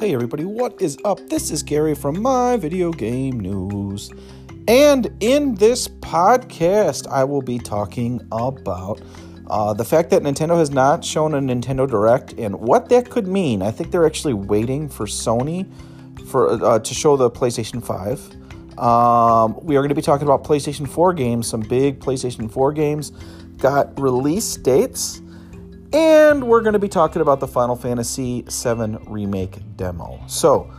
Hey everybody, what is up? This is Gary from My Video Game News. And in this podcast, I will be talking about uh, the fact that Nintendo has not shown a Nintendo Direct and what that could mean. I think they're actually waiting for Sony for uh, to show the PlayStation 5. Um, we are going to be talking about PlayStation 4 games. Some big PlayStation 4 games got release dates. And we're going to be talking about the Final Fantasy VII Remake demo. So,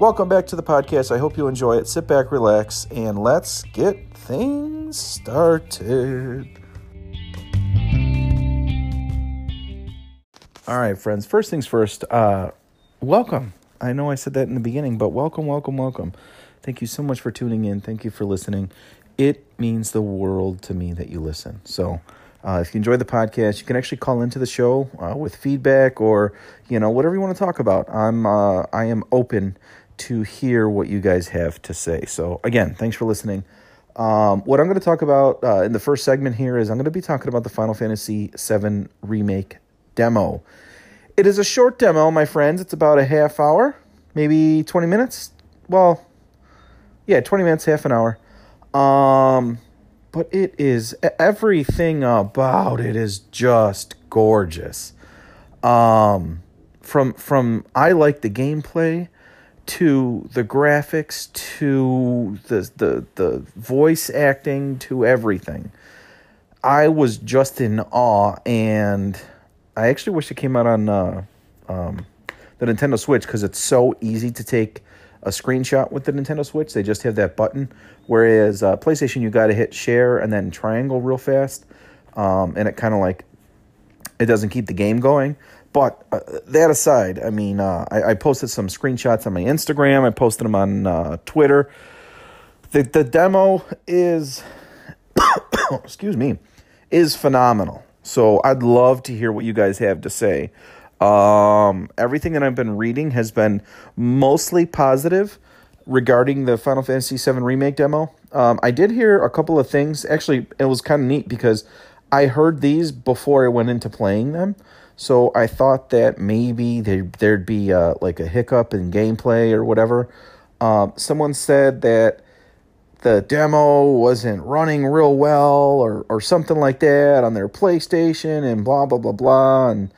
welcome back to the podcast. I hope you enjoy it. Sit back, relax, and let's get things started. All right, friends. First things first, uh, welcome. I know I said that in the beginning, but welcome, welcome, welcome. Thank you so much for tuning in. Thank you for listening. It means the world to me that you listen. So, uh, if you enjoyed the podcast, you can actually call into the show uh, with feedback or you know whatever you want to talk about. I'm uh, I am open to hear what you guys have to say. So again, thanks for listening. Um, what I'm going to talk about uh, in the first segment here is I'm going to be talking about the Final Fantasy VII remake demo. It is a short demo, my friends. It's about a half hour, maybe 20 minutes. Well, yeah, 20 minutes, half an hour. Um, but it is everything about it is just gorgeous. Um, from from I like the gameplay to the graphics to the the the voice acting to everything. I was just in awe, and I actually wish it came out on uh, um, the Nintendo Switch because it's so easy to take a screenshot with the Nintendo Switch. They just have that button. Whereas uh, PlayStation, you got to hit share and then triangle real fast, um, and it kind of like it doesn't keep the game going. But uh, that aside, I mean, uh, I, I, posted some screenshots on my Instagram. I posted them on uh, Twitter. The the demo is, excuse me, is phenomenal. So I'd love to hear what you guys have to say. Um, everything that I've been reading has been mostly positive regarding the Final Fantasy VII Remake demo. Um, I did hear a couple of things. Actually, it was kind of neat because I heard these before I went into playing them. So I thought that maybe there, there'd be uh, like a hiccup in gameplay or whatever. Um, someone said that the demo wasn't running real well or, or something like that on their PlayStation and blah, blah, blah, blah. And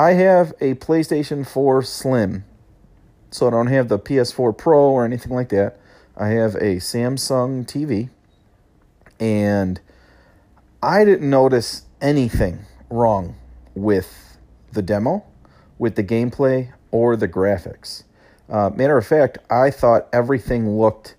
I have a PlayStation 4 Slim, so I don't have the PS4 Pro or anything like that. I have a Samsung TV, and I didn't notice anything wrong with the demo, with the gameplay, or the graphics. Uh, matter of fact, I thought everything looked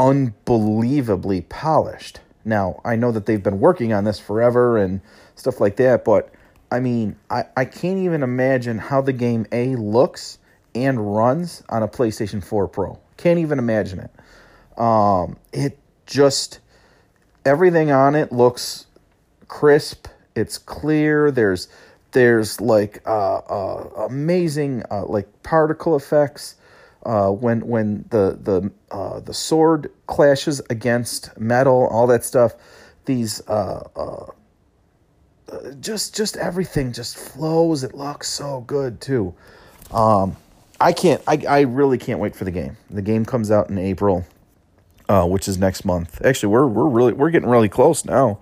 unbelievably polished. Now, I know that they've been working on this forever and stuff like that, but I mean, I, I can't even imagine how the game A looks and runs on a PlayStation 4 Pro. Can't even imagine it. Um, it just everything on it looks crisp. It's clear. There's there's like uh, uh, amazing uh, like particle effects uh, when when the the uh, the sword clashes against metal, all that stuff. These uh, just just everything just flows. It looks so good too. Um, I can't. I I really can't wait for the game. The game comes out in April, uh, which is next month. Actually, we're we're really we're getting really close now.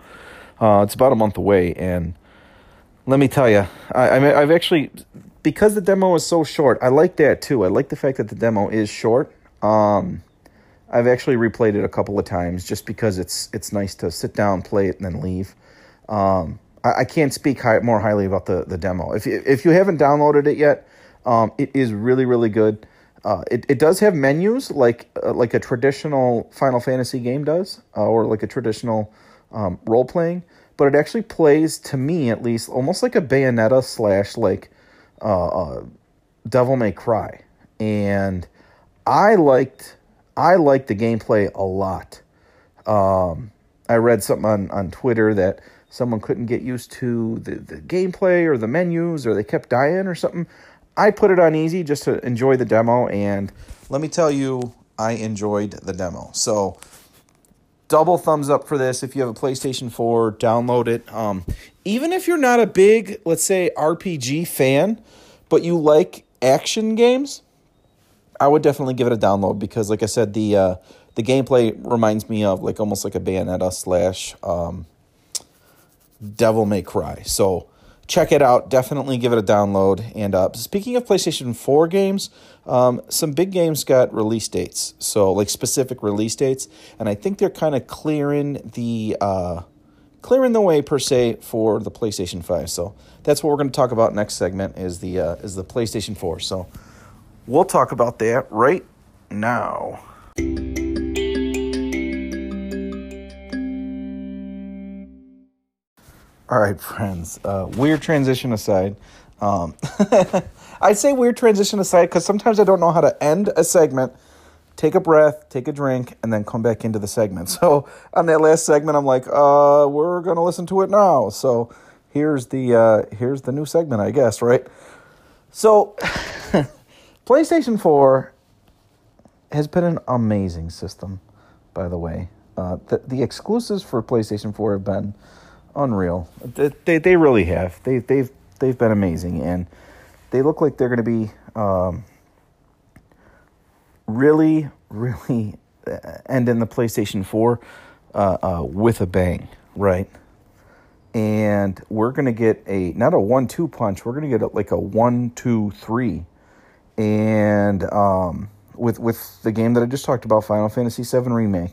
Uh, it's about a month away, and let me tell you, I, I I've actually because the demo is so short. I like that too. I like the fact that the demo is short. Um, I've actually replayed it a couple of times just because it's it's nice to sit down, play it, and then leave. Um, I, I can't speak high, more highly about the, the demo. If if you haven't downloaded it yet, um, it is really really good. Uh, it, it does have menus like uh, like a traditional Final Fantasy game does, uh, or like a traditional um, role playing, but it actually plays to me at least almost like a Bayonetta slash like uh, uh, Devil May Cry, and I liked I liked the gameplay a lot. Um, I read something on on Twitter that someone couldn't get used to the, the gameplay or the menus or they kept dying or something. I put it on easy just to enjoy the demo, and let me tell you, I enjoyed the demo. So, double thumbs up for this. If you have a PlayStation 4, download it. Um, even if you're not a big, let's say, RPG fan, but you like action games, I would definitely give it a download because, like I said, the uh, the gameplay reminds me of like almost like a Bayonetta slash um, Devil May Cry. So check it out. Definitely give it a download. And uh, speaking of PlayStation 4 games, um, some big games got release dates. So like specific release dates, and I think they're kind of clearing the uh, clearing the way per se for the PlayStation 5. So that's what we're going to talk about next segment is the uh, is the PlayStation 4. So we'll talk about that right now. All right, friends. Uh, weird transition aside. Um, I say weird transition aside because sometimes I don't know how to end a segment, take a breath, take a drink, and then come back into the segment. So on that last segment, I'm like, uh, we're gonna listen to it now. So here's the uh, here's the new segment, I guess, right? So PlayStation 4 has been an amazing system, by the way. Uh, the, the exclusives for PlayStation 4 have been unreal. They, they, really have. They, they've, they've been amazing. And they look like they're going to be um, really, really uh, ending the PlayStation 4 uh, uh, with a bang, right? And we're going to get a, not a one two punch, we're going to get like a one two three. And um, with, with the game that I just talked about, Final Fantasy VII Remake,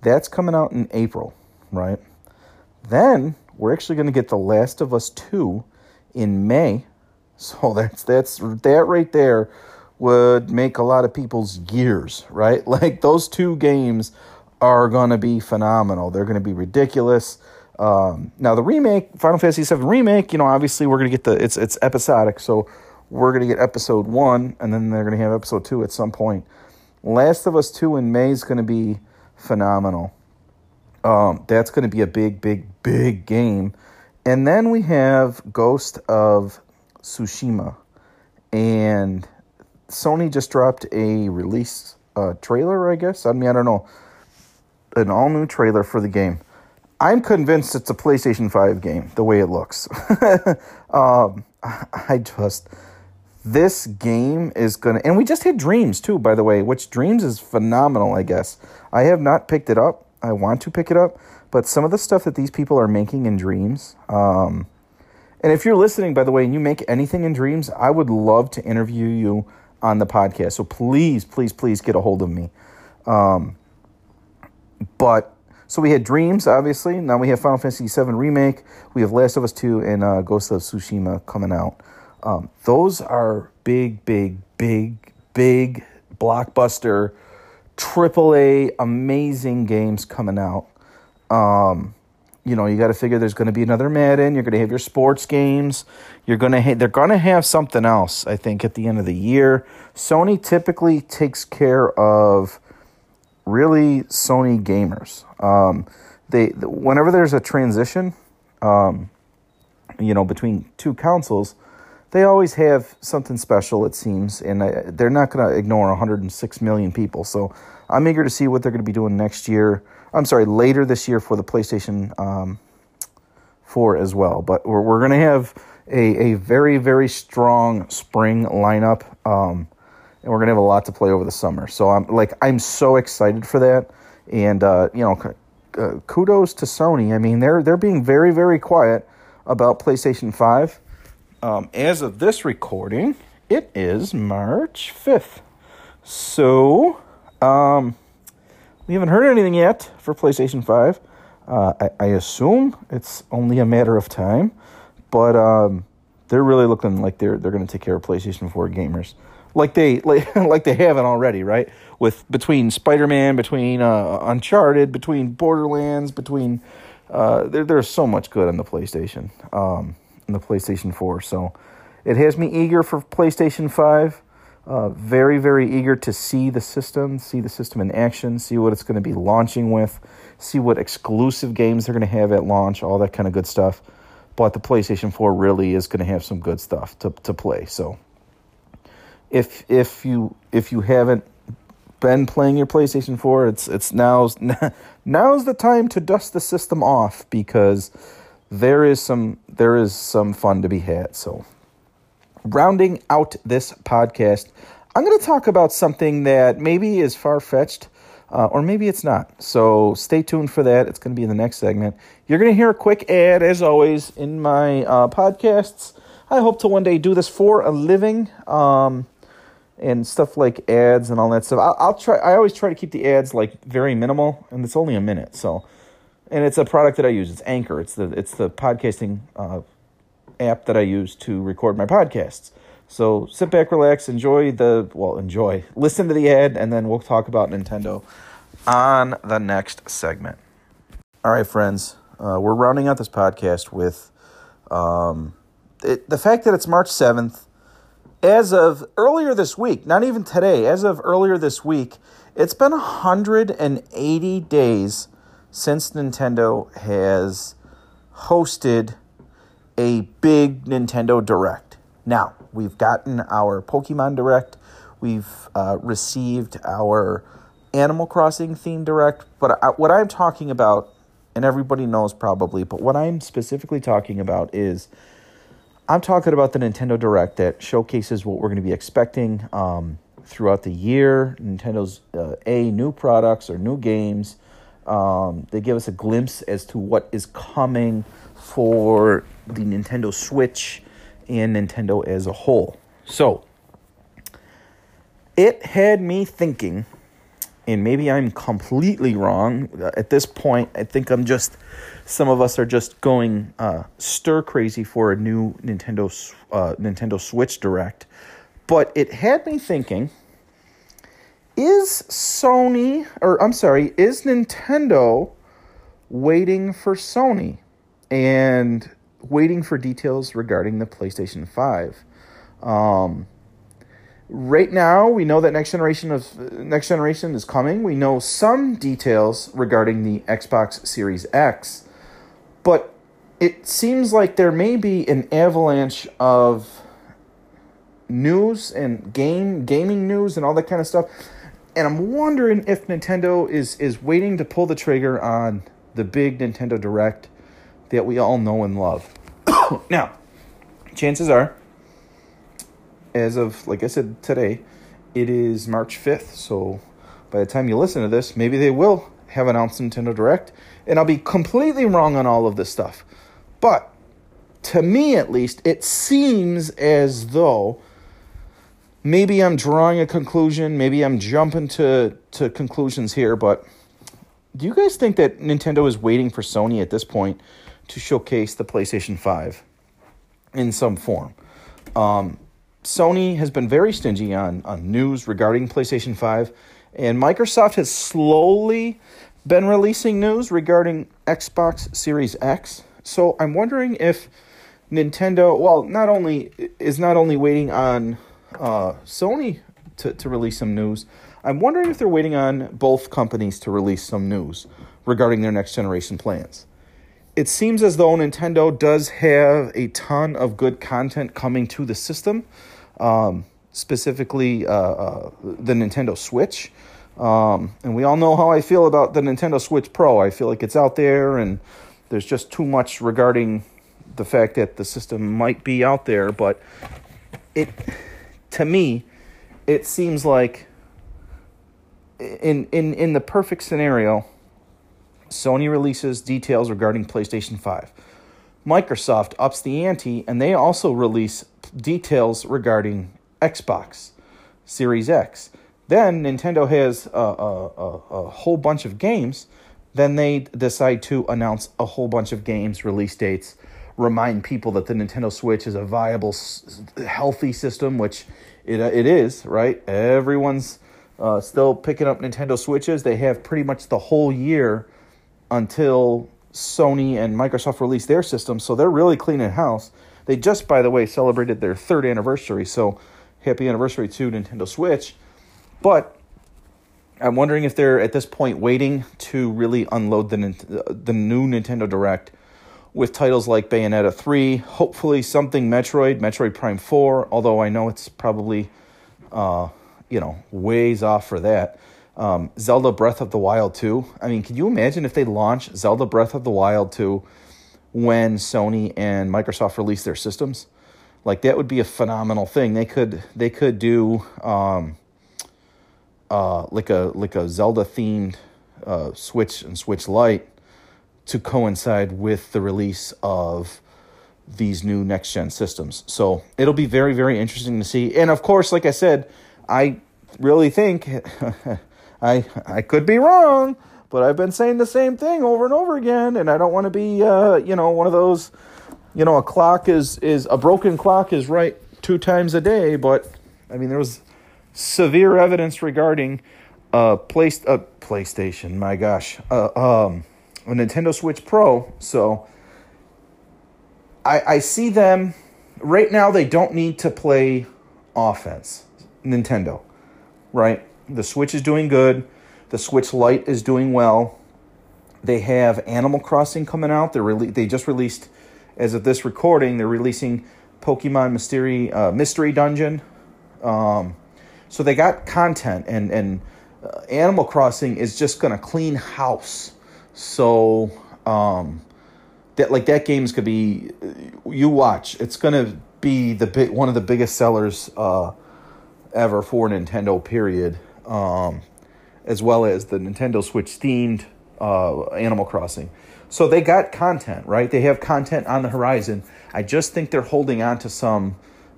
that's coming out in April, right? Then we're actually going to get The Last of Us 2 in May. So that's that's that right there would make a lot of people's years, right? Like those two games are going to be phenomenal. They're going to be ridiculous. Um, now the remake, Final Fantasy VII remake, you know, obviously we're going to get the it's it's episodic, so we're going to get episode one, and then they're going to have episode two at some point. Last of Us two in May is going to be phenomenal. Um, that's going to be a big, big, big game. And then we have Ghost of Tsushima. And Sony just dropped a release uh, trailer, I guess. I mean, I don't know. An all new trailer for the game. I'm convinced it's a PlayStation 5 game, the way it looks. um, I just. This game is going to. And we just hit Dreams, too, by the way, which Dreams is phenomenal, I guess. I have not picked it up. I want to pick it up, but some of the stuff that these people are making in Dreams, um, and if you're listening, by the way, and you make anything in Dreams, I would love to interview you on the podcast. So please, please, please get a hold of me. Um, but so we had Dreams, obviously. Now we have Final Fantasy VII Remake. We have Last of Us 2 and uh, Ghost of Tsushima coming out. Um, those are big, big, big, big blockbuster triple A amazing games coming out. Um, you know, you got to figure there's going to be another Madden. You're going to have your sports games. You're going to ha- they're going to have something else. I think at the end of the year, Sony typically takes care of really Sony gamers. Um, they whenever there's a transition, um, you know, between two consoles, they always have something special, it seems, and I, they're not going to ignore 106 million people. So I'm eager to see what they're going to be doing next year. I'm sorry, later this year for the PlayStation um, 4 as well. But we're, we're going to have a, a very, very strong spring lineup, um, and we're going to have a lot to play over the summer. So I'm like, I'm so excited for that. And, uh, you know, uh, kudos to Sony. I mean, they're, they're being very, very quiet about PlayStation 5 um, as of this recording, it is March 5th. So, um, we haven't heard anything yet for PlayStation 5. Uh, I, I, assume it's only a matter of time, but um, they're really looking like they're they're going to take care of PlayStation 4 gamers, like they like, like they haven't already, right? With between Spider Man, between uh, Uncharted, between Borderlands, between uh, there, there's so much good on the PlayStation. Um, the PlayStation 4. So it has me eager for PlayStation 5. Uh, very, very eager to see the system, see the system in action, see what it's going to be launching with, see what exclusive games they're going to have at launch, all that kind of good stuff. But the PlayStation 4 really is going to have some good stuff to, to play. So if if you if you haven't been playing your PlayStation 4, it's it's now's now's the time to dust the system off because there is some there is some fun to be had. So, rounding out this podcast, I'm going to talk about something that maybe is far fetched. Uh, or maybe it's not. So stay tuned for that. It's going to be in the next segment. You're going to hear a quick ad, as always, in my uh, podcasts. I hope to one day do this for a living. Um, and stuff like ads and all that stuff. I'll, I'll, try. I always try to keep the ads like very minimal, and it's only a minute. So, and it's a product that I use. It's Anchor. It's the it's the podcasting uh, app that I use to record my podcasts. So sit back, relax, enjoy the well, enjoy. Listen to the ad, and then we'll talk about Nintendo on the next segment. All right, friends, uh, we're rounding out this podcast with um, it, the fact that it's March seventh as of earlier this week, not even today, as of earlier this week, it's been 180 days since Nintendo has hosted a big Nintendo Direct. Now, we've gotten our Pokemon Direct, we've uh, received our Animal Crossing theme Direct, but I, what I'm talking about, and everybody knows probably, but what I'm specifically talking about is I'm talking about the Nintendo Direct that showcases what we're going to be expecting um, throughout the year. Nintendo's uh, a new products or new games. Um, they give us a glimpse as to what is coming for the Nintendo Switch and Nintendo as a whole. So, it had me thinking, and maybe I'm completely wrong. At this point, I think I'm just some of us are just going uh, stir crazy for a new Nintendo uh, Nintendo Switch Direct. But it had me thinking: Is Sony, or I'm sorry, is Nintendo waiting for Sony and waiting for details regarding the PlayStation Five? Um, right now we know that next generation of next generation is coming we know some details regarding the xbox series x but it seems like there may be an avalanche of news and game gaming news and all that kind of stuff. And I'm wondering if Nintendo is is waiting to pull the trigger on the big Nintendo Direct that we all know and love. now, chances are as of like I said today, it is March 5th, so by the time you listen to this, maybe they will have announced Nintendo Direct and I'll be completely wrong on all of this stuff. But to me, at least, it seems as though maybe I'm drawing a conclusion, maybe I'm jumping to, to conclusions here, but do you guys think that Nintendo is waiting for Sony at this point to showcase the PlayStation 5 in some form? Um, Sony has been very stingy on, on news regarding PlayStation 5, and Microsoft has slowly been releasing news regarding Xbox Series X. So I'm wondering if Nintendo, well, not only is not only waiting on uh, Sony to, to release some news, I'm wondering if they're waiting on both companies to release some news regarding their next generation plans. It seems as though Nintendo does have a ton of good content coming to the system, um, specifically uh, uh, the Nintendo Switch. Um, and we all know how I feel about the Nintendo Switch Pro. I feel like it's out there, and there's just too much regarding the fact that the system might be out there. But it, to me, it seems like in in in the perfect scenario, Sony releases details regarding PlayStation Five. Microsoft ups the ante, and they also release details regarding Xbox Series X. Then Nintendo has a, a, a, a, whole bunch of games. Then they decide to announce a whole bunch of games, release dates, remind people that the Nintendo Switch is a viable, healthy system, which it, it is, right? Everyone's uh, still picking up Nintendo Switches. They have pretty much the whole year until Sony and Microsoft release their systems, so they're really cleaning house. They just, by the way, celebrated their third anniversary, so happy anniversary to Nintendo Switch. But I'm wondering if they're at this point waiting to really unload the the new Nintendo Direct with titles like Bayonetta 3, hopefully something Metroid, Metroid Prime 4, although I know it's probably uh, you know, ways off for that. Um, Zelda Breath of the Wild 2. I mean, can you imagine if they launch Zelda Breath of the Wild 2 when Sony and Microsoft release their systems? Like that would be a phenomenal thing. They could they could do um, uh, like a like a Zelda themed uh, Switch and Switch Lite to coincide with the release of these new next gen systems. So it'll be very very interesting to see. And of course, like I said, I really think I I could be wrong, but I've been saying the same thing over and over again, and I don't want to be uh, you know one of those you know a clock is is a broken clock is right two times a day, but I mean there was severe evidence regarding uh place uh, PlayStation, my gosh, uh, um, a Nintendo Switch Pro. So I I see them right now. They don't need to play offense. Nintendo, right? The Switch is doing good. The Switch Lite is doing well. They have Animal Crossing coming out. They're they just released, as of this recording, they're releasing Pokemon Mystery uh, Mystery Dungeon. Um, so they got content, and and uh, Animal Crossing is just gonna clean house. So um, that like that game's gonna be, you watch. It's gonna be the big one of the biggest sellers uh, ever for Nintendo. Period um, as well as the Nintendo Switch themed uh, Animal Crossing. So they got content, right? They have content on the horizon. I just think they're holding on to some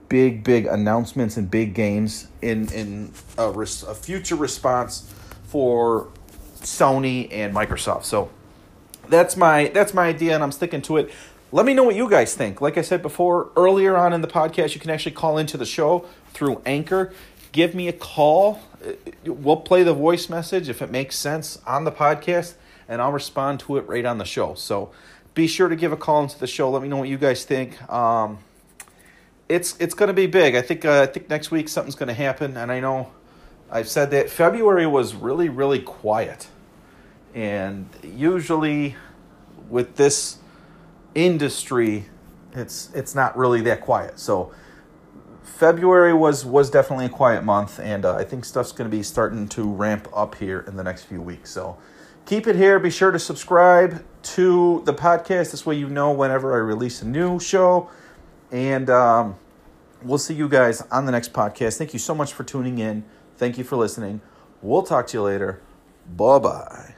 big, big announcements and big games in in a, res- a future response for Sony and Microsoft. So that's my that's my idea, and I'm sticking to it. Let me know what you guys think. Like I said before, earlier on in the podcast, you can actually call into the show through Anchor give me a call. We'll play the voice message if it makes sense on the podcast, and I'll respond to it right on the show. So be sure to give a call into the show. Let me know what you guys think. Um, it's it's going to be big. I think uh, I think next week something's going to happen, and I know I've said that February was really really quiet, and usually with this industry, it's it's not really that quiet. So February was was definitely a quiet month, and uh, I think stuff's going to be starting to ramp up here in the next few weeks. So keep it here. Be sure to subscribe to the podcast. This way, you know whenever I release a new show. And um, we'll see you guys on the next podcast. Thank you so much for tuning in. Thank you for listening. We'll talk to you later. Bye bye.